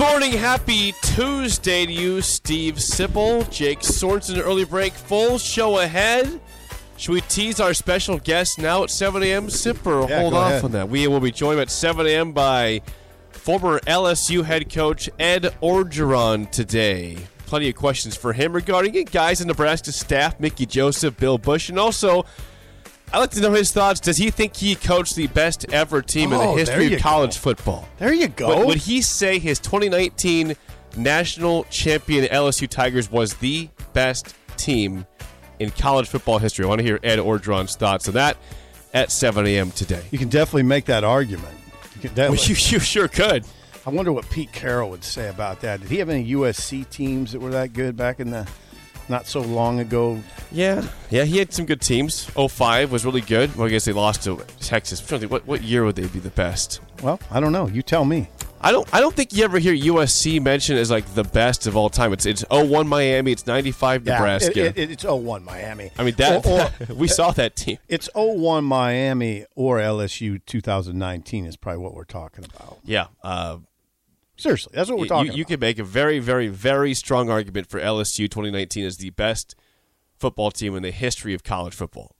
Morning, happy Tuesday to you, Steve Sipple, Jake Sorensen, early break, full show ahead. Should we tease our special guest now at 7 a.m. Sip or Yeah, hold off ahead. on that? We will be joined at 7 a.m. by former LSU head coach Ed Orgeron today. Plenty of questions for him regarding it. Guys in Nebraska staff, Mickey Joseph, Bill Busch, and also I'd like to know his thoughts. Does he think he coached the best ever team in Oh, the there history you of college football? There you go. Would, would he say his 2019 national champion LSU Tigers was the best team in college football history? I want to hear Ed Orgeron's thoughts on that at 7 a.m. today. you can definitely make that argument. You can Well, definitely. you, you sure could. I wonder what Pete Carroll would say about that. Did he have any USC teams that were that good back in the not so long ago? Yeah, yeah, he had some good teams. 05 was really good. Well, I guess they lost to Texas. I'm trying to think, What, what year would they be the best? Well, I don't know. You tell me. I don't. I don't think you ever hear USC mentioned as like the best of all time. It's it's 01 Miami. It's 95 Nebraska. It, it, it's 01 Miami. I mean that. Or- or- we saw that team. it's 01 Miami or LSU 2019 is probably what we're talking about. Yeah. Uh, Seriously, that's what we're you, talking you about. can make a very, very, very strong argument for LSU 2019 as the best football team in the history of college football.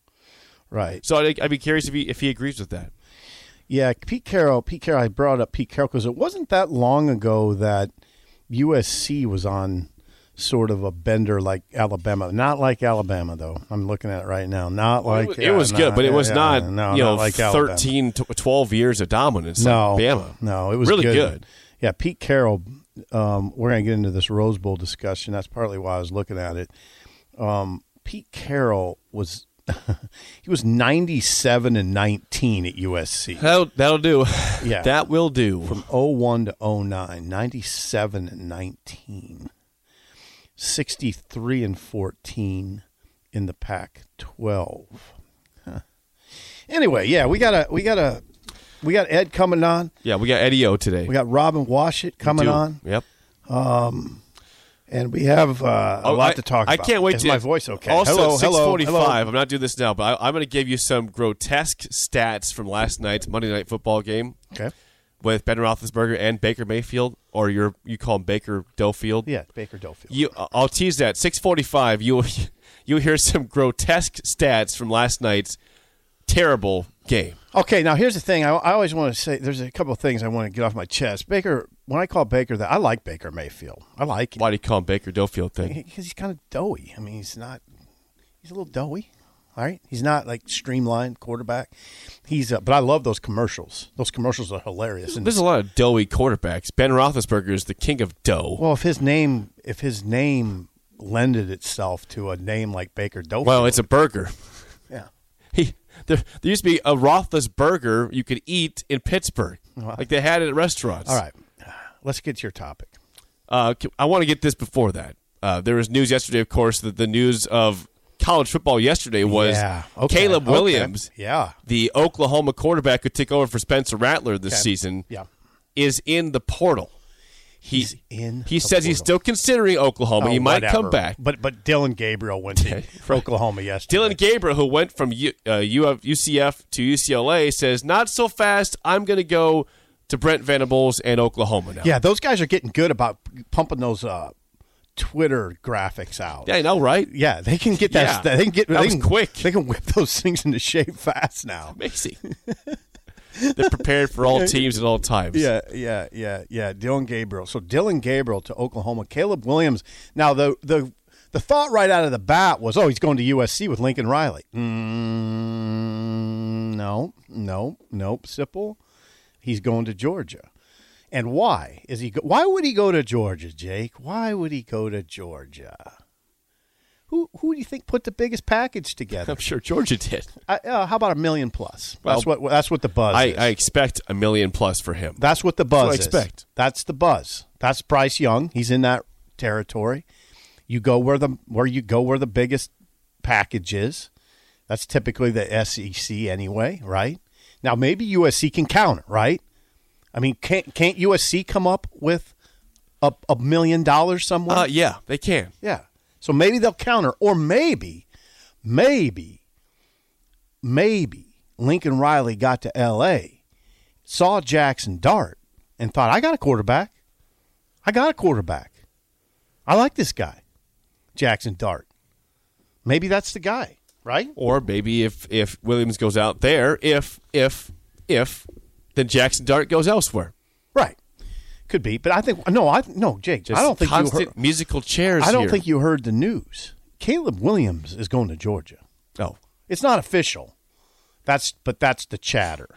right. So I'd, I'd be curious if he if he agrees with that. Yeah, Pete Carroll. Pete Carroll. I brought up Pete Carroll because it wasn't that long ago that USC was on sort of a bender like Alabama. Not like Alabama though. I'm looking at it right now. Not like it was, yeah, no, good, but it was yeah, not no, you know not like Alabama. 13, to 12 years of dominance. No, like Bama. no, it was really good. good. Yeah, Pete Carroll. Um, we're going to get into this Rose Bowl discussion. That's partly why I was looking at it. Um, Pete Carroll was he was 97 and 19 at USC. That'll, that'll do. Yeah. that will do. from 01 to 09, 97 and 19, 63 and 14 in the Pac 12. Huh. Anyway, yeah, we got a we got a we got Ed coming on. yeah, we got Eddie O today. We got Robin Washut coming on, Yep. and we have uh, a Oh, lot I, to talk I about. can't wait Is to my voice okay? Also, hello, six hello, forty-five. hello. I'm not doing this now, but I, I'm going to give you some grotesque stats from last night's Monday Night Football game Okay. with Ben Roethlisberger and Baker Mayfield, or your you call him Baker Dofield. Yeah, Baker Dofield. You, I'll tease that. Six forty-five. You you hear some grotesque stats from last night's terrible game. Okay, now here's the thing. I, I always want to say there's a couple of things I want to get off my chest. Baker, when I call Baker that, I like Baker Mayfield. I like him. Why do you call him Baker Dofield? Thing. because he's kind of doughy. I mean, he's not. He's a little doughy. All right, he's not like streamlined quarterback. He's, uh, but I love those commercials. Those commercials are hilarious. And There's a lot of doughy quarterbacks. Ben Roethlisberger is the king of dough. well, if his name, if his name lended itself to a name like Baker Dofield, Well, it's a burger. yeah. He there, there used to be a Roethlisberger you could eat in Pittsburgh, like they had it at restaurants. All right, let's get to your topic. Uh, I want to get this before that. Uh, there was news yesterday, of course, that the news of college football yesterday was Yeah, okay, Caleb okay. Williams, Yeah, the Oklahoma quarterback who took over for Spencer Rattler this Okay. season, yeah. is in the portal. He, He's in He says he's still considering Oklahoma. Oh, he might whatever. come back. But but Dillon Gabriel went to Oklahoma yesterday. Dillon Gabriel, who went from U, uh, UCF to UCLA, says, "Not so fast. I'm going to go to Brent Venables and Oklahoma now." Yeah, those guys are getting good about pumping those uh, Twitter graphics out. yeah, I know, right? Yeah, they can get that. Yeah. They can get. That they can, quick. They can whip those things into shape fast now. Amazing. They're prepared for all teams at all times. Yeah, yeah, yeah, yeah. Dillon Gabriel. So Dillon Gabriel to Oklahoma. Caleb Williams. Now the the the thought right out of the bat was, oh, he's going to USC with Lincoln Riley. Mm, no, no, nope. Sipple. He's going to Georgia. And why is he? Go- why would he go to Georgia, Jake? Why would he go to Georgia? Who who do you think put the biggest package together? I'm sure Georgia did. I, uh, how about a million plus? that's what that's what the buzz I, is. I expect a million plus for him. that's what the buzz what I expect. That's the buzz. That's Bryce Young. He's in that territory. You go where the where you go where the biggest package is. That's typically the SEC anyway, right? Now maybe USC can counter, right? I mean, can't can't USC come up with a, a million dollars somewhere? Uh, yeah, they can. Yeah. So maybe they'll counter, or maybe, maybe, maybe Lincoln Riley got to L.A., saw Jackson Dart, and thought, I got a quarterback. I got a quarterback. I like this guy, Jackson Dart. Maybe that's the guy, right? Or maybe if if Williams goes out there, if if if then Jackson Dart goes elsewhere. Could be, but I think no, I no, Jake. Just I don't think you heard. musical chairs. I don't here. think you heard the news. Caleb Williams is going to Georgia. Oh, It's not official. That's but that's the chatter.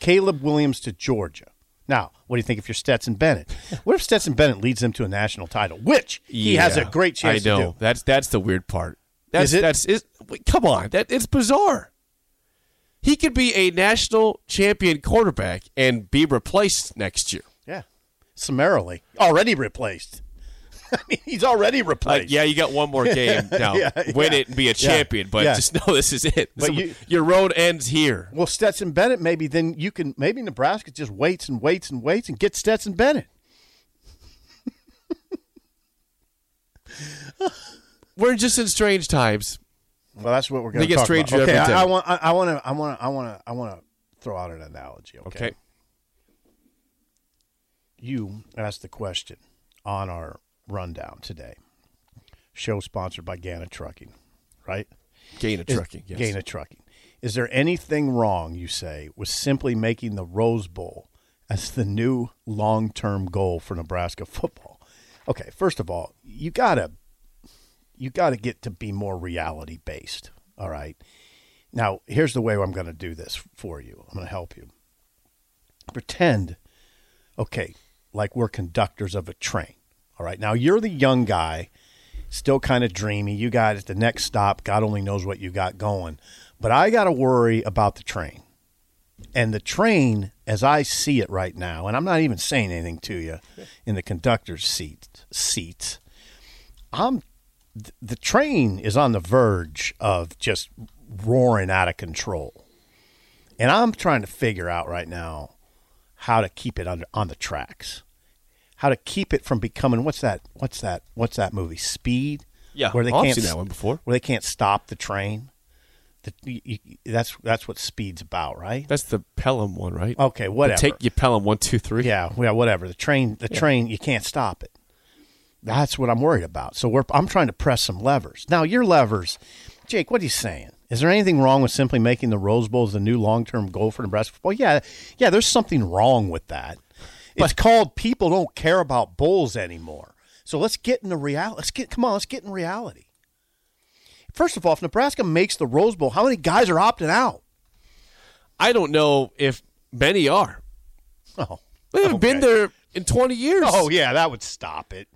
Caleb Williams to Georgia. Now, what do you think if you're Stetson Bennett? What if Stetson Bennett leads them to a national title, which he has a great chance I know to do? that's that's the weird part. That's Is it? that's is, wait, come on. That it's bizarre. He could be a national champion quarterback and be replaced next year. Summarily already replaced. I mean, he's already uh, replaced. Like, yeah, you got one more game now. Yeah, Win yeah. it and be a Yeah, champion, but yeah. just know this is it. But you- your road ends here. Well, Stetson Bennett, maybe then you can maybe Nebraska just waits and waits and waits and get Stetson Bennett. We're just in strange times. Well, that's what we're going to get stranger. Okay, every day. I- I want, I- I want to, I want to, I want to, I want to throw out an analogy. Okay. You asked the question on our rundown today. Show sponsored by Gana Trucking, right? Gana trucking. Yes. Gana Trucking. Is there anything wrong, you say, with simply making the Rose Bowl as the new long term goal for Nebraska football? Okay, first of all, you gotta you gotta get to be more reality based. All right. Now, here's the way I'm gonna do this for you. I'm gonna help you. Pretend, okay, like we're conductors of a train. All right. Now you're the young guy still kind of dreamy. You got at the next stop, God only knows what you got going. But I got to worry about the train. And the train, as I see it right now, and I'm not even saying anything to you in the conductor's seat seats, I'm the train is on the verge of just roaring out of control. And I'm trying to figure out right now how to keep it under on the tracks. How to keep it from becoming what's that what's that what's that movie? Speed? Yeah, where they I've can't seen that one before. where they can't stop the train? The, you, you, that's that's what speed's about right? That's the Pelham one, right? okay whatever. Take you Pelham one, two, three. yeah yeah whatever. The train the train you can't stop it. That's what i'm worried about. So we're i'm trying to press some levers. Now your levers jake what are you saying is there anything wrong with simply making the Rose Bowl as the new long-term goal for Nebraska football? Yeah, yeah. There's something wrong with that. It's called people don't care about bowls anymore. So let's get in the reality. Let's get come on. Let's get in reality. First of all, if Nebraska makes the Rose Bowl, how many guys are opting out? I don't know if many are. Oh, They haven't been there in 20 years. oh yeah, that would stop it.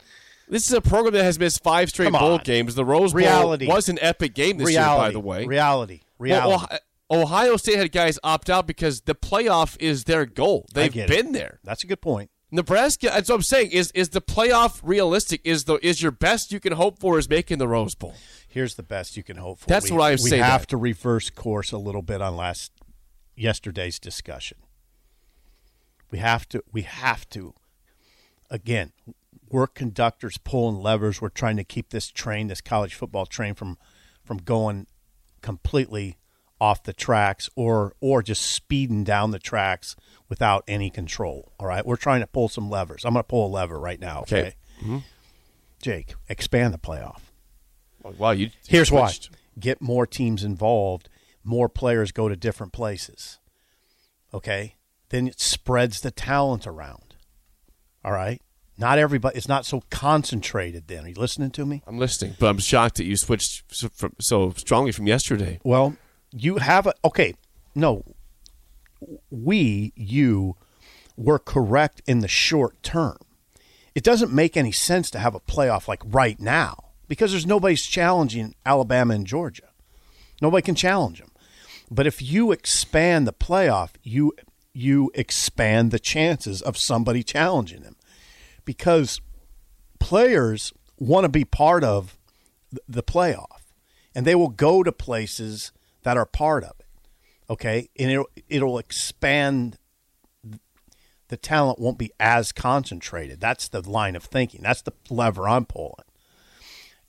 This is a program that has missed five straight bowl games. The Rose Bowl Reality. was an epic game this reality, year, by the way. reality, reality. Ohio, Ohio State had guys opt out because the playoff is their goal. They've get it. been there. That's a good point. Nebraska. That's what I'm saying. Is is the playoff realistic? Is the is your best you can hope for is making the Rose Bowl? Here's the best you can hope for. That's we, what I We saying. we have that. to reverse course a little bit on last yesterday's discussion. We have to. We have to. Again, we're conductors pulling levers. We're trying to keep this train, this college football train, from from going completely off the tracks or or just speeding down the tracks without any control. All right, we're trying to pull some levers. I'm going to pull a lever right now. Okay, Okay. Mm-hmm. Jake, expand the playoff. Oh, wow, you. Here's why: get more teams involved, more players go to different places. Okay, then it spreads the talent around. All right, not everybody. It's not so concentrated. Then are you listening to me? I'm listening, but I'm shocked that you switched so, from, so strongly from yesterday. Well, you have a okay. No, we you were correct in the short term. It doesn't make any sense to have a playoff like right now because there's nobody's challenging Alabama and Georgia. Nobody can challenge them. But if you expand the playoff, you you expand the chances of somebody challenging them because players want to be part of the playoff and they will go to places that are part of it. Okay? And it'll, it'll expand the talent won't be as concentrated. That's the line of thinking. That's the lever I'm pulling.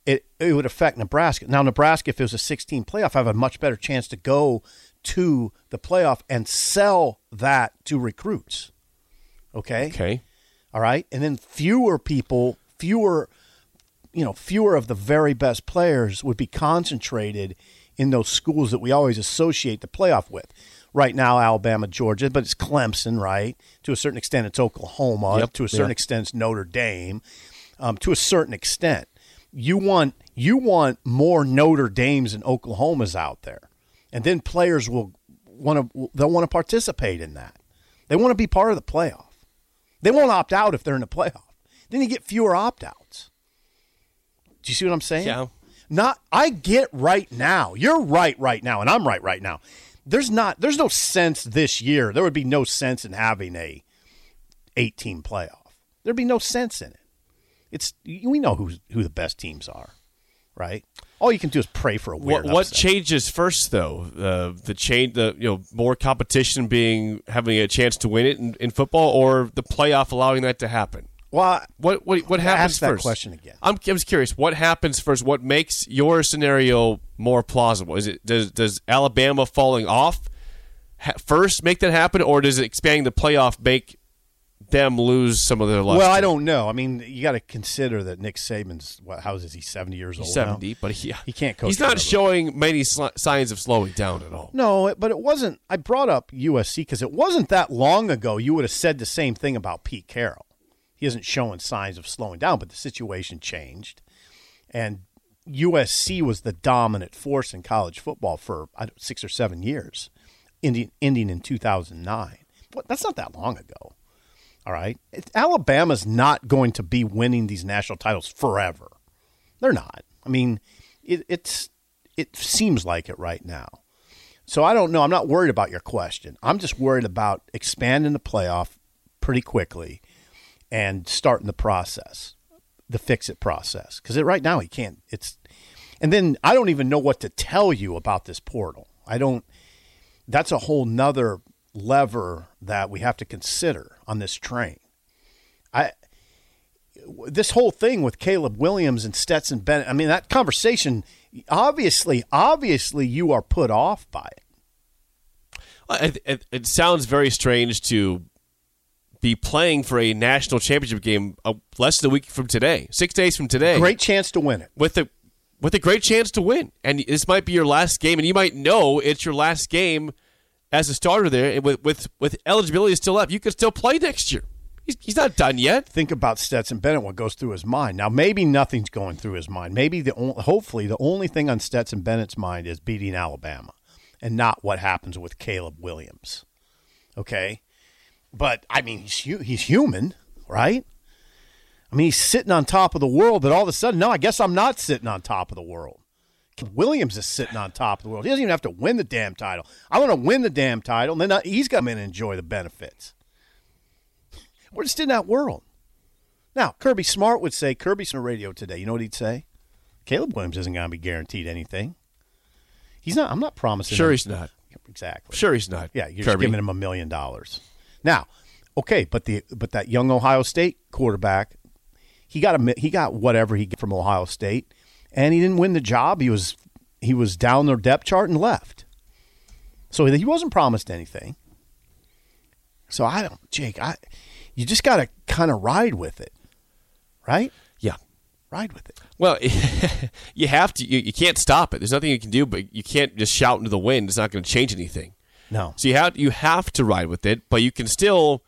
It, it would affect Nebraska. Now, Nebraska, if it was a 16 playoff, I have a much better chance to go to the playoff and sell that to recruits. Okay. Okay. All right. And then fewer people, fewer, you know, fewer of the very best players would be concentrated in those schools that we always associate the playoff with. Right now, Alabama, Georgia, but it's Clemson, right? To a certain extent, it's Oklahoma. Yep. To a certain Yeah. extent, it's Notre Dame. Um, to a certain extent, you want you want more Notre Dames and Oklahomas out there, and then players will want to they'll want to participate in that. They want to be part of the playoff. They won't opt out if they're in the playoff. Then you get fewer opt outs. Do you see what I'm saying? Yeah. Not I get right now. You're right right now, and I'm right right now. There's not there's no sense this year. There would be no sense in having a 18 playoff. There'd be no sense in it. It's we know who who the best teams are, right? All you can do is pray for a What, weird. what upset. changes first, though? Uh, the change, the you know, more competition being having a chance to win it in, in football, or the playoff allowing that to happen. Well, What what what happens Ask that first? question again. I'm I'm just curious. What happens first? What makes your scenario more plausible? Is it does does Alabama falling off ha- first make that happen, or does it expanding the playoff make them lose some of their luster? well, I don't know. I mean, you got to consider that Nick Saban's what? How is he? 70 years old. now? seventy, but he He can't coach He's not forever. showing many sli- signs of slowing down at all. No, but it wasn't. I brought up USC because it wasn't that long ago. You would have said the same thing about Pete Carroll. He isn't showing signs of slowing down, but the situation changed, and USC was the dominant force in college football for six or seven years, ending, ending in 2009. But that's not that long ago. All right, Alabama's not going to be winning these national titles forever. They're not. I mean, it, it's it seems like it right now. So I don't know. I'm not worried about your question. I'm just worried about expanding the playoff pretty quickly and starting the process, the fix it process. Because right now he can't. It's and then I don't even know what to tell you about this portal. I don't. That's a whole nother lever that we have to consider on this train. I this whole thing with Caleb Williams and Stetson Bennett. I mean, that conversation. Obviously, obviously, you are put off by it. It, it, it sounds very strange to be playing for a national championship game uh, less than a week from today, six days from today, Great chance to win it. with a with a great chance to win. And this might be your last game, and you might know it's your last game as a starter there. With with with eligibility still left, you could still play next year. He's, he's not done yet. think about Stetson Bennett, what goes through his mind. Now, maybe nothing's going through his mind. Maybe the only, hopefully the only thing on Stetson Bennett's mind is beating Alabama, and not what happens with Caleb Williams. Okay, but I mean he's he's human, right? I mean he's sitting on top of the world, but all of a sudden, no, I guess I'm not sitting on top of the world. Williams is sitting on top of the world. He doesn't even have to win the damn title. I want to win the damn title, and then I- he's got to come in and enjoy the benefits. We're just in that world. Now, Kirby Smart would say, Kirby's on the radio today. You know what he'd say? Caleb Williams isn't going to be guaranteed anything. He's not. I'm not promising. Sure, him- he's not. Exactly. Sure, he's not. Yeah, you're just Kirby. giving him a million dollars. Now, okay, but the but that young Ohio State quarterback, he got a he got whatever he got from Ohio State, and he didn't win the job. He was he was down their depth chart and left. So he wasn't promised anything. So I don't, Jake. I you just got to kind of ride with it, right? Yeah. Ride with it. Well, you have to. You, you can't stop it. There's nothing you can do, but you can't just shout into the wind. It's not going to change anything. No, So you have you have to ride with it, but you can still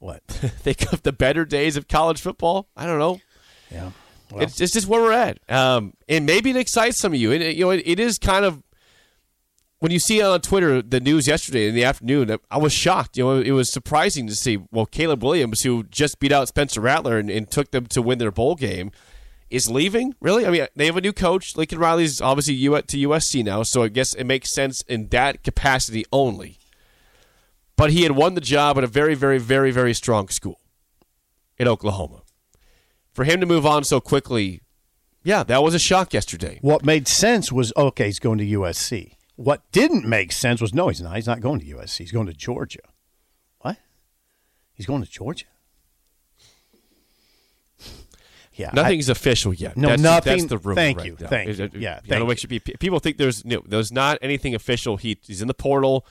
what? think of the better days of college football. I don't know. Yeah. It's, it's just where we're at, um, and maybe it excites some of you. It- you know, it, it is kind of when you see on Twitter the news yesterday in the afternoon, I was shocked. You know, it was surprising to see. Well, Caleb Williams, who just beat out Spencer Rattler and, and took them to win their bowl game, is leaving. Really? I mean, they have a new coach. Lincoln Riley's obviously U- to USC now, so I guess it makes sense in that capacity only. But he had won the job at a very, very, very, very strong school in Oklahoma. For him to move on so quickly, yeah, that was a shock yesterday. What made sense was okay, he's going to USC. What didn't make sense was no, he's not. He's not going to USC. He's going to Georgia. What? He's going to Georgia? Yeah, Nothing's official yet. No, that's, nothing- That's the rumor. thank right you, now. thank It- you. it- Yeah, you thank know, you. should people think there's no, there's not anything official. He, he's in the portal.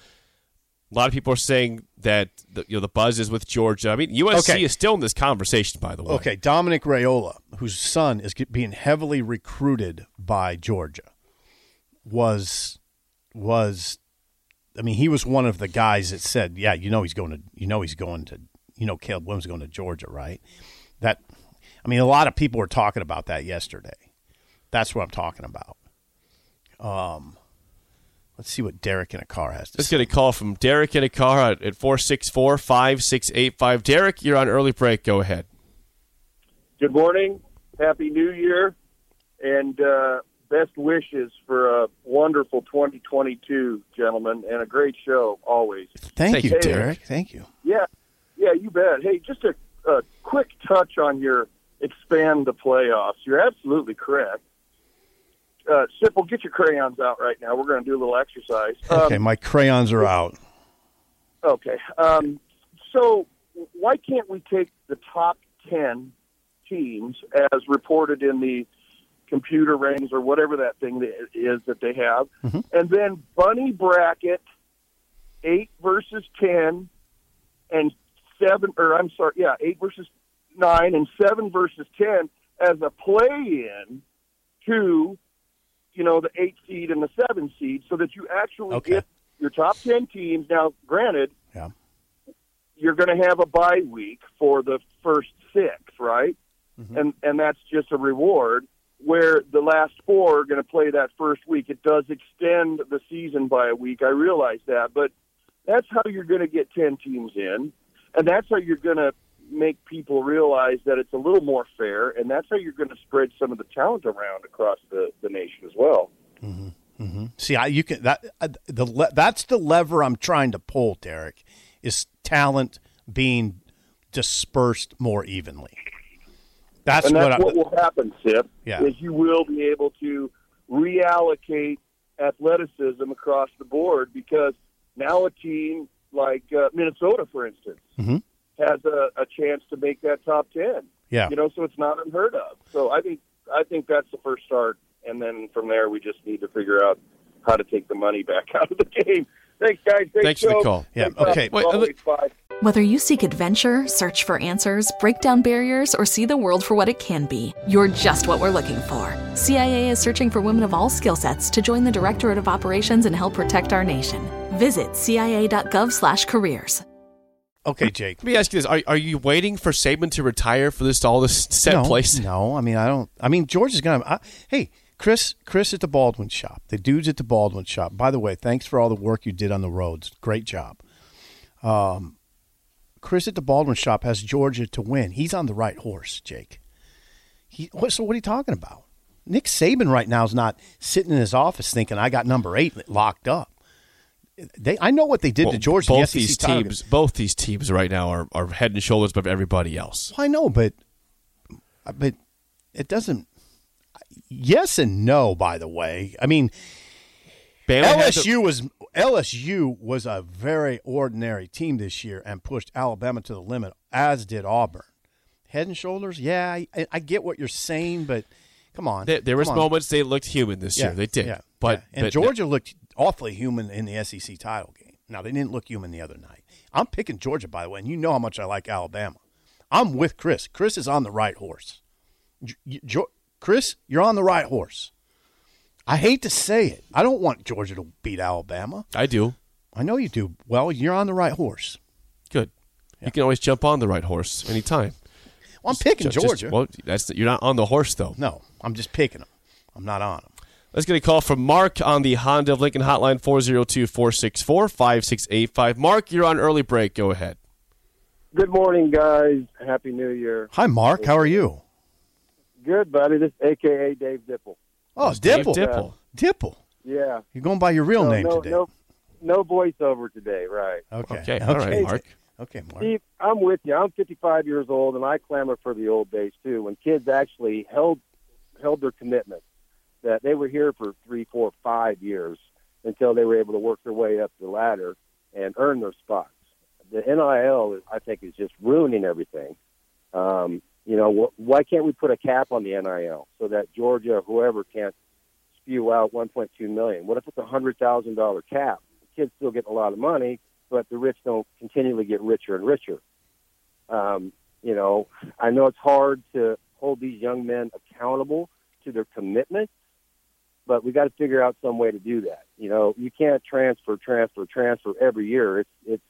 A lot of people are saying that the, you know the buzz is with Georgia. I mean, USC Okay. is still in this conversation, by the way. Okay, Dominic Raiola, whose son is being heavily recruited by Georgia, was was I mean, he was one of the guys that said, "Yeah, you know he's going to you know he's going to you know Caleb Williams is going to Georgia, right?" That I mean, a lot of people were talking about that yesterday. That's what I'm talking about. Um let's see what Derek in a car has to Let's say. get a call from Derek in a car at, at 464 5685. Derek, you're on early break. Go ahead. Good morning. Happy New Year. And uh, best wishes for a wonderful 2022, gentlemen, and a great show always. Thank, Thank you, you, Derek. Thank you. Yeah, yeah, you bet. Hey, just a, a quick touch on your expand the playoffs. You're absolutely correct. Uh, Sipple, get your crayons out right now. We're going to do a little exercise. Um, Okay, my crayons are out. Okay. Um, so why can't we take the top 10 teams as reported in the computer rings or whatever that thing that is that they have, and then bunny bracket 8 versus 10 and 7, or I'm sorry, yeah, 8 versus 9 and 7 versus 10 as a play in to, you know, the 8 seed and the 7 seed so that you actually Okay. get your top 10 teams. Now, granted, Yeah. you're going to have a bye week for the first six, right? Mm-hmm. And and that's just a reward. Where the last four are going to play that first week, it does extend the season by a week. I realize that, but that's how you're going to get ten teams in, and that's how you're going to make people realize that it's a little more fair, and that's how you're going to spread some of the talent around across the, the nation as well. See, I, you can that uh, the le- that's the lever I'm trying to pull, Derek, is talent being dispersed more evenly. That's, and what, that's I, what, will happen, Sip. Yeah. Is you will be able to reallocate athleticism across the board because now a team like uh, Minnesota, for instance, Mhm. Has a, a chance to make that top ten. Yeah. you know, so it's not unheard of. So I think I think that's the first start, and then from there we just need to figure out how to take the money back out of the game. Thanks, guys. Great Thanks for the call. Yeah, Thanks, uh, okay. Wait, always, bye. Whether you seek adventure, search for answers, break down barriers, or see the world for what it can be, you're just what we're looking for. CIA is searching for women of all skill sets to join the Directorate of Operations and help protect our nation. Visit cia.gov/careers. okay, Jake. Let me ask you this: Are, are you waiting for Saban to retire for this to all this set no, place? No, I mean I don't. I mean George is gonna. I, hey, Chris, Chris at the Baldwin Shop. The dudes at the Baldwin Shop. By the way, thanks for all the work you did on the roads. Great job. Um, Chris at the Baldwin Shop has Georgia to win. He's on the right horse, Jake. He. What, so what are you talking about? Nick Saban right now is not sitting in his office thinking I got number eight locked up. They, I know what they did Well, to Georgia. both the these teams, both these teams right now are, are head and shoulders above everybody else. I know, but but it doesn't. Yes and no. By the way, I mean Bama LSU was LSU was a very ordinary team this year and pushed Alabama to the limit, as did Auburn. Head and shoulders, yeah, I, I get what you're saying, but come on, there, there was on. moments they looked human this year. They did, yeah, but yeah. and but Georgia looked awfully human in the SEC title game. Now they didn't look human the other night. I'm picking Georgia, by the way, and you know how much I like Alabama. I'm with Chris. Chris is on the right horse. J- y- Jo- Chris, you're on the right horse. I hate to say it. I don't want Georgia to beat Alabama. I do. I know you do. Well, you're on the right horse. Good. You can always jump on the right horse anytime. Well, I'm picking Just- just- Georgia. well, that's you're not on the horse though. no, I'm just picking them. I'm not on them. Let's get a call from Mark on the Honda of Lincoln hotline 402 464 5685. Mark, you're on early break. Go ahead. Good morning, guys. Happy New Year. Hi, Mark. How are you? Good, buddy. This is AKA Dave Dipple. Oh, Dave Dipple. Dipple. Dipple. Yeah. You're going by your real no, name no, today. No, no voiceover today, right? Okay. Okay. All right, Mark. Okay, Mark. Steve, I'm with you. I'm 55 years old, and I clamor for the old days too, when kids actually held held their commitment that they were here for three, four, five years until they were able to work their way up the ladder and earn their spots. The NIL, I think, is just ruining everything. Um, you know, wh- why can't we put a cap on the NIL so that Georgia or whoever can't spew out 1.2 million? What if it's a hundred thousand dollar cap? The kids still get a lot of money, but the rich don't continually get richer and richer. Um, you know, I know it's hard to hold these young men accountable to their commitment, but we got to figure out some way to do that. You know, you can't transfer, transfer, transfer every year. It's it's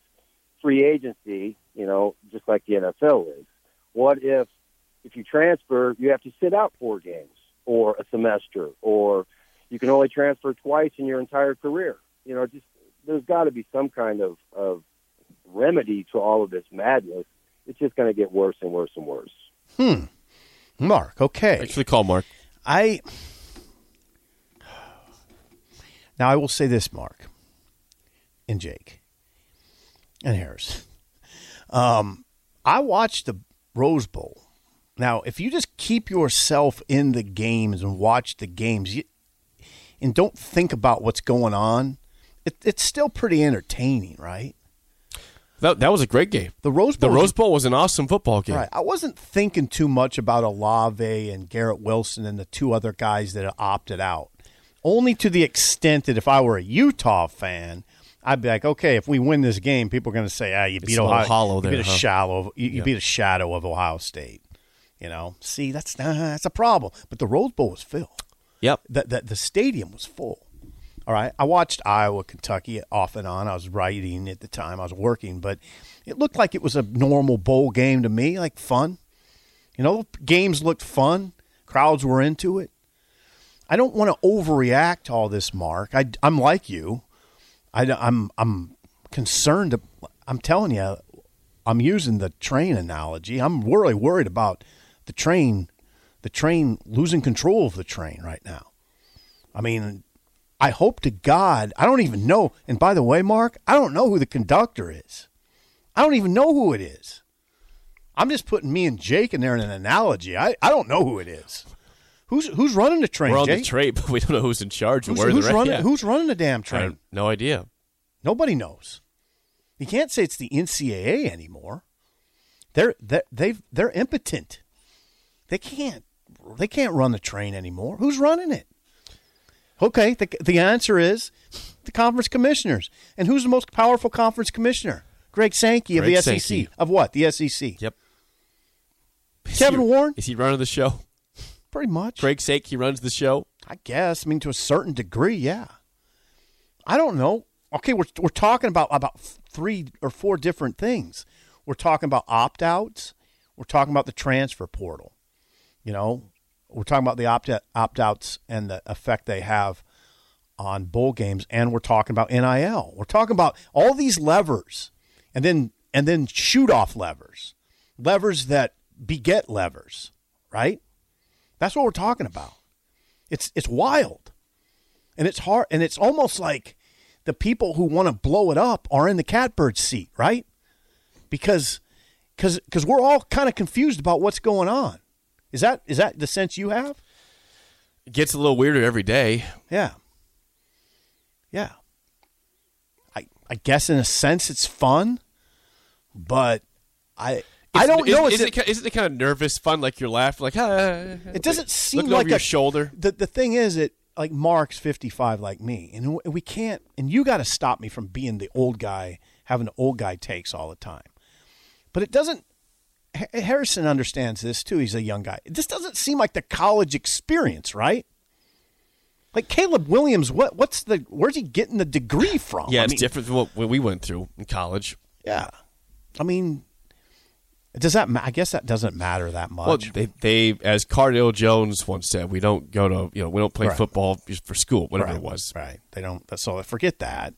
free agency. You know, just like the NFL is. What if if you transfer, you have to sit out four games or a semester, or you can only transfer twice in your entire career? You know, just there's got to be some kind of of remedy to all of this madness. It's just going to get worse and worse and worse. Hmm. Mark, okay. Actually, call, Mark. I now I will say this, Mark and Jake and Harris. Um, I watched the Rose Bowl. Now, if you just keep yourself in the games and watch the games, you, and don't think about what's going on, it, it's still pretty entertaining, right? That, that was a great game. The Rose Bowl, The Rose Bowl was an awesome football game. Right. I wasn't thinking too much about Olave and Garrett Wilson and the two other guys that opted out. Only to the extent that if I were a Utah fan, I'd be like, okay, if we win this game, people are going to say, ah, you beat a little Ohio, hollow you there, beat a huh? shallow, you, you Yeah. beat a shadow of Ohio State. You know, see, that's uh, that's a problem. But the Rose Bowl was filled. Yep. The, the the stadium was full. All right, I watched Iowa, Kentucky off and on. I was writing at the time. I was working, but it looked like it was a normal bowl game to me, like fun. You know, games looked fun. Crowds were into it. I don't want to overreact to all this, Mark. I, I'm like you. I, I'm I'm concerned. I'm telling you, I'm using the train analogy. I'm really worried about the train, the train losing control of the train right now. I mean, I hope to God, I don't even know. And by the way, Mark, I don't know who the conductor is. I don't even know who it is. I'm just putting me and Jake in there in an analogy. I, I don't know who it is. Who's who's running the train? We're on Jake? the train, but we don't know who's in charge Who's, where who's running? Yeah. Who's running the damn train? no idea. Nobody knows. You can't say it's the NCAA anymore. They're they're they've they're impotent. They can't they can't run the train anymore. Who's running it? Okay, the the answer is the conference commissioners. And who's the most powerful conference commissioner? Greg Sankey of Greg the SEC. Sankey. Of what? The SEC. Yep. Is Kevin he- Warren? Is he running the show? Pretty much. Craig's sake, he runs the show. I guess. I mean, to a certain degree, yeah. I don't know. Okay, we're we're talking about about three or four different things. We're talking about opt outs. We're talking about the transfer portal. You know, we're talking about the opt opt outs and the effect they have on bowl games, and we're talking about NIL. We're talking about all these levers, and then and then shoot off levers, levers that beget levers, right? That's what we're talking about. It's it's wild, and it's hard, and it's almost like the people who want to blow it up are in the catbird seat, right? Because because because we're all kind of confused about what's going on. Is that is that the sense you have? It gets a little weirder every day. Yeah. Yeah. I I guess in a sense it's fun, but I I don't is, know. Is, Is it, ki- isn't it kind of nervous fun? Like you're laughing, like ah, It doesn't seem like over your a- shoulder. The the thing is, it like Mark's fifty five, like me, and we can't. And you got to stop me from being the old guy, having the old guy takes all the time. But it doesn't. Harrison understands this too. He's a young guy. This doesn't seem like the college experience, right? Like Caleb Williams, what what's the where's he getting the degree from? Yeah, I it's mean, different from what we went through in college. Yeah, I mean, Does that? Ma- I guess that doesn't matter that much. Well, they, they, as Cardale Jones once said, we don't go to, you know, we don't play Right. football just for school, whatever right, it was. Right. They don't. So forget that.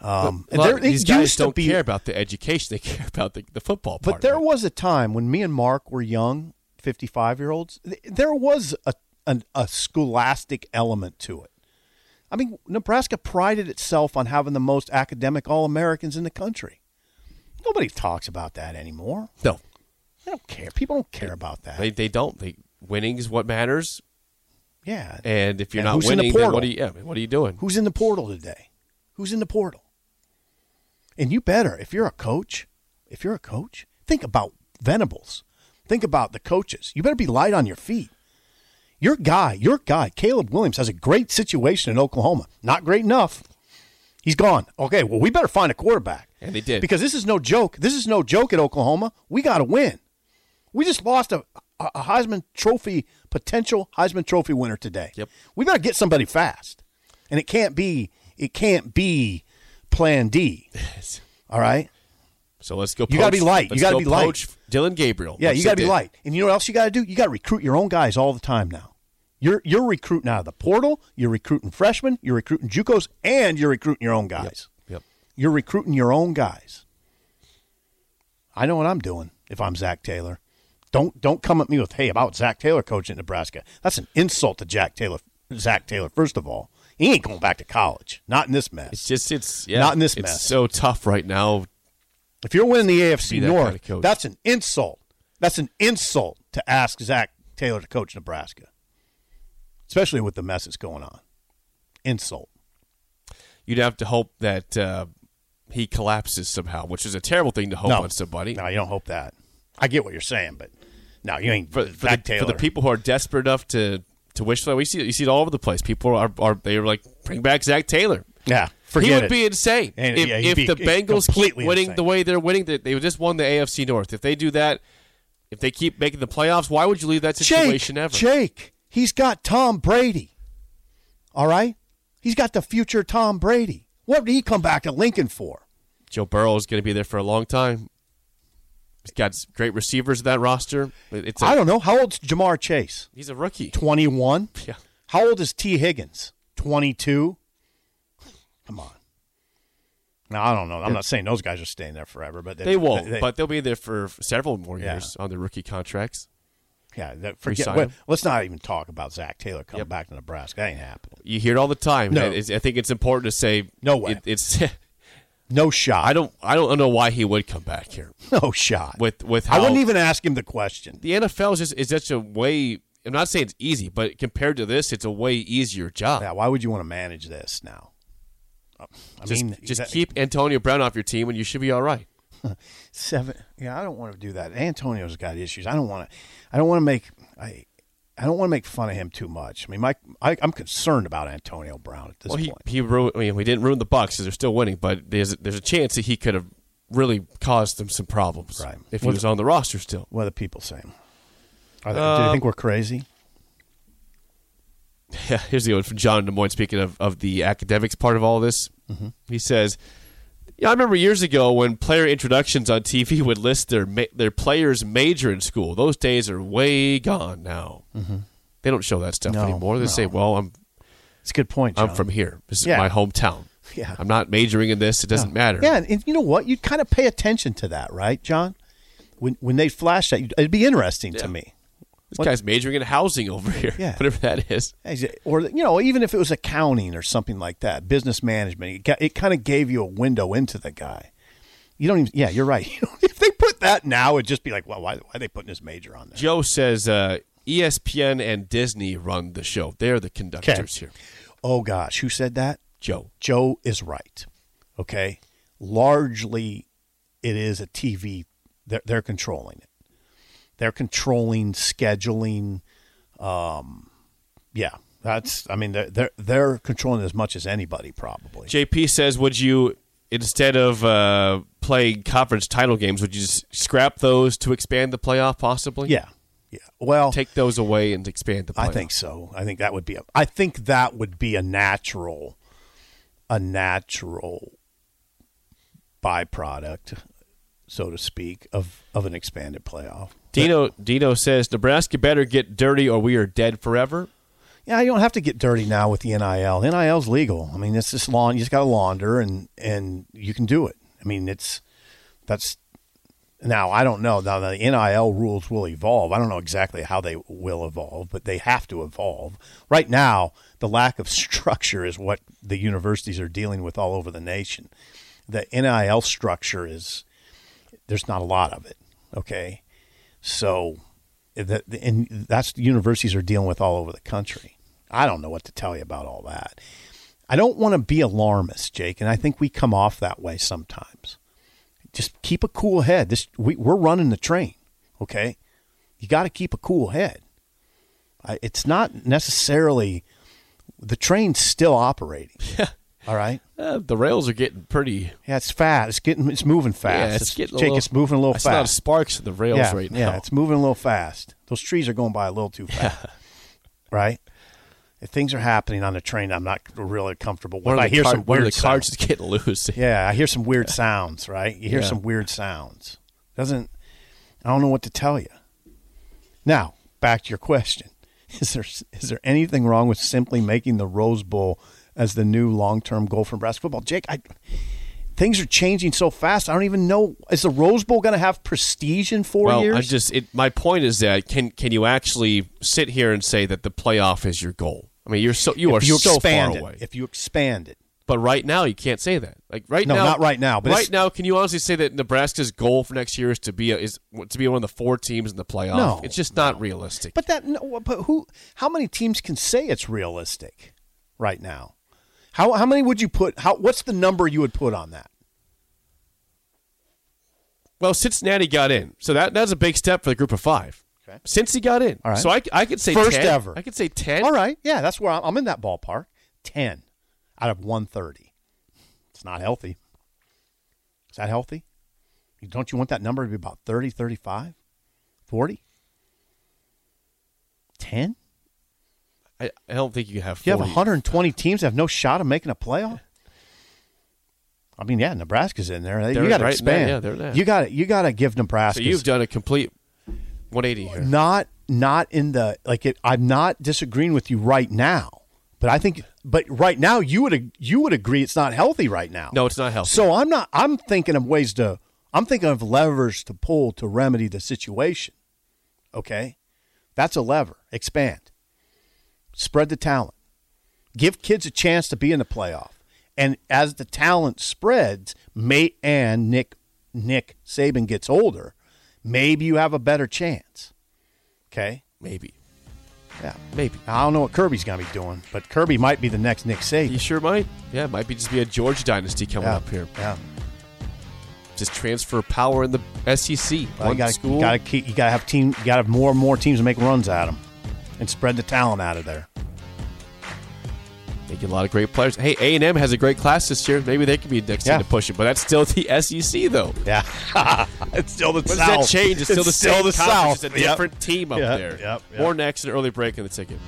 Um, A and lot there, these guys don't be, care about the education; they care about the, the football part. But there was a time when me and Mark were young, fifty-five-year-olds. There was a, a a scholastic element to it. I mean, Nebraska prided itself on having the most academic All-Americans in the country. Nobody talks about that anymore. no, They don't care. People don't care about that. they they don't. They winning is what matters, yeah. and if you're And not who's in the winning, then portal? what are you? Yeah, what are you doing? Who's in the portal today? Who's in the portal? And you better, if you're a coach, if you're a coach, think about Venables. Think about the coaches. You better be light on your feet. Your guy, your guy, Caleb Williams, has a great situation in Oklahoma. Not great enough. He's gone. Okay, well, we better find a quarterback. And they did. Because this is no joke. This is no joke at Oklahoma. We got to win. We just lost a, a Heisman Trophy, potential Heisman Trophy winner today. Yep. We better get somebody fast. And it can't be, it can't be plan D. All right? So let's go. You gotta be light. You let's gotta go be light. poach Dillon Gabriel. Yeah, Let's you got to be light. And you know what else you got to do? You got to recruit your own guys all the time now. You're you're recruiting out of the portal. You're recruiting freshmen. You're recruiting JUCOs, and you're recruiting your own guys. Yep. You're recruiting your own guys. I know what I'm doing if I'm Zac Taylor. Don't don't come at me with hey about Zac Taylor coaching at Nebraska. That's an insult to Jack Taylor. Zac Taylor, first of all, he ain't going back to college. Not in this mess. It's just it's yeah, Not in this mess. it's mess. so tough right now. If you're winning the AFC that North, kind of that's an insult. That's an insult to ask Zac Taylor to coach Nebraska, especially with the mess that's going on. Insult. You'd have to hope that uh, he collapses somehow, which is a terrible thing to hope no, on somebody. No, you don't hope that. I get what you're saying, but no, you ain't for, for, Zac the, Taylor. for the people who are desperate enough to to wish for that, we see you see it all over the place. People are are they are like bring back Zac Taylor. Yeah, forget he would it. be insane And, if, yeah, if be the Bengals keep winning insane. the way they're winning. They, they just won the AFC North. If they do that, if they keep making the playoffs, why would you leave that situation Jake, ever? Jake, he's got Tom Brady. All right, he's got the future Tom Brady. What did he come back to Lincoln for? Joe Burrow is going to be there for a long time. He's got great receivers in that roster. It- It's a, I don't know. How old's Ja'Marr Chase? he's a rookie. 21. Yeah. How old is Tee Higgins? 22. Come on. Now, I don't know. I'm not saying those guys are staying there forever, but They won't, they- but they'll be there for several more Yeah. years on their rookie contracts. Yeah, that, forget. Well, let's not even talk about Zac Taylor coming Yep. back to Nebraska. That ain't happening. You hear it all the time. No. it's- I think it's important to say No way. It, it's No shot. I don't I don't know why he would come back here No shot. with with I wouldn't even ask him the question. the NFL is just is such a way. I'm not saying it's easy, but compared to this, it's a way easier job. Yeah, why would you want to manage this now? Uh, I just mean, just that- keep Antonio Brown off your team, and you should be all right. Seven. Yeah, I don't want to do that. Antonio's got issues. I don't want to. I don't want to make. I. I don't want to make fun of him too much. I mean, my, I, I'm concerned about Antonio Brown at this Well, he point. he ruined. I mean, we didn't ruin the Bucs because they're still winning, but there's there's a chance that he could have really caused them some problems Right. if he Well, was on the roster still. What are the people saying? Are they, do Uh, they think we're crazy? Yeah, here's the one from John Des Moines. Speaking of, of the academics part of all this, Mm-hmm. he says, "Yeah, I remember years ago when player introductions on TV would list their ma- their players' major in school. Those days are way gone now. They don't show that stuff Mm-hmm. No, anymore. They no. say, "Well, I'm It's a good point. John. I'm from here. This is my hometown. Yeah. I'm not majoring in this. It doesn't matter." Yeah, and, and you know what? You'd kind of pay attention to that, right, John? When when they flash that, it'd be interesting Yeah. to me. This what- guy's majoring in housing over here. Yeah. whatever that is. Or you know, even if it was accounting or something like that, business management, it, it kind of gave you a window into the guy. You don't even. Yeah, you're right. if they put that now, it'd just be like, well, why, why are they putting this major on there? Joe says uh, ESPN and Disney run the show. They're the conductors here. Oh gosh, who said that? Joe. Joe is right. Okay, largely, it is a TV. They're, they're controlling it. They're controlling scheduling. Um, yeah, that's. I mean, they're they're they're controlling as much as anybody probably. JP says, would you instead of uh, playing conference title games, would you just scrap those to expand the playoff possibly? Yeah, yeah. Well, Take those away and expand the playoff. I think so. I think that would be a. I think that would be a natural, a natural byproduct. so to speak, of of an expanded playoff. Dino Dino says Nebraska better get dirty or we are dead forever. Yeah, you don't have to get dirty now with the NIL. NIL's legal. I mean, it's just lawn. You just got to launder, and and you can do it. I mean, it's that's now I don't know. Now the NIL rules will evolve. I don't know exactly how they will evolve, but they have to evolve. Right now, the lack of structure is what the universities are dealing with all over the nation. The NIL structure is there's not a lot of it. Okay, so that and that's universities are dealing with all over the country. I don't know what to tell you about all that. I don't want to be alarmist, Jake, and I think we come off that way sometimes. Just keep a cool head. This we, we're running the train, okay? You got to keep a cool head. I, it's not necessarily the train's still operating. Yeah. All right. Uh, the rails are getting pretty. Yeah, it's fast. It's getting. It's moving fast. Yeah, it's getting a Jake. little- it's moving a little I see a lot of fast. sparks in the rails yeah, right now. Yeah, it's moving a little fast. Those trees are going by a little too fast. right. If things are happening on the train, I'm not really comfortable with. I hear car- some weird the cards sounds. getting loose. Yeah, I hear some weird sounds. Right. You hear Yeah. some weird sounds. Doesn't. I don't know what to tell you. Now back to your question: Is there is there anything wrong with simply making the Rose Bowl as the new long term goal for Nebraska football? Jake, I. Things are changing so fast. I don't even know. Is the Rose Bowl going to have prestige in four well, years? I just it, my point is that can can you actually sit here and say that the playoff is your goal? I mean, you're so you if are you so far it, away. If you expand it, But right now, you can't say that. Like right No, now, not right now, but right now, can you honestly say that Nebraska's goal for next year is to be a, is to be one of the four teams in the playoff? No, it's just not realistic. but that. No, but who? How many teams can say it's realistic right now? How how many would you put? How what's the number you would put on that? well, Cincinnati got in, so that that's a big step for the group of five. Okay. Cincy got in, All right. so I, I could say First 10. ever. I could say ten. All right, yeah, that's where I'm, I'm in that ballpark. Ten out of one thirty. It's not healthy. Is that healthy? Don't you want that number to be about 30, 35, 40? 10? I, I don't think you have. You have 120 teams that have no shot of making a playoff. I mean, yeah, Nebraska's in there. They're you got to right there, expand. yeah, they're there. You got to you got to give Nebraska. So you've done a complete 180 here. not not in the like it. I'm not disagreeing with you right now, but I think but right now you would you would agree it's not healthy right now. No, it's not healthy. So I'm not. I'm thinking of ways to. I'm thinking of levers to pull to remedy the situation. Okay, that's a lever. Expand. Spread the talent. Give kids a chance to be in the playoff. And as the talent spreads, may and Nick Nick Saban gets older, maybe you have a better chance. Okay. maybe, Yeah. maybe. I don't know what Kirby's going to be doing, but Kirby might be the next Nick Saban. He sure might. Yeah, it might be just be a Georgia dynasty coming yeah. up here. Yeah. Just transfer power in the SEC. Well, One you got school. you got to keep. You got to have team. You got to have more and more teams to make runs at them, and spread the talent out of there. Get a lot of great players. Hey, A and M has a great class this year. Maybe they could be next Yeah. team to push it, but that's still the SEC though. Yeah, it's still the What does that change? It's still the still same the South. It's a Yep. different team up Yep, there. yep, yep. More next, an early break in the ticket.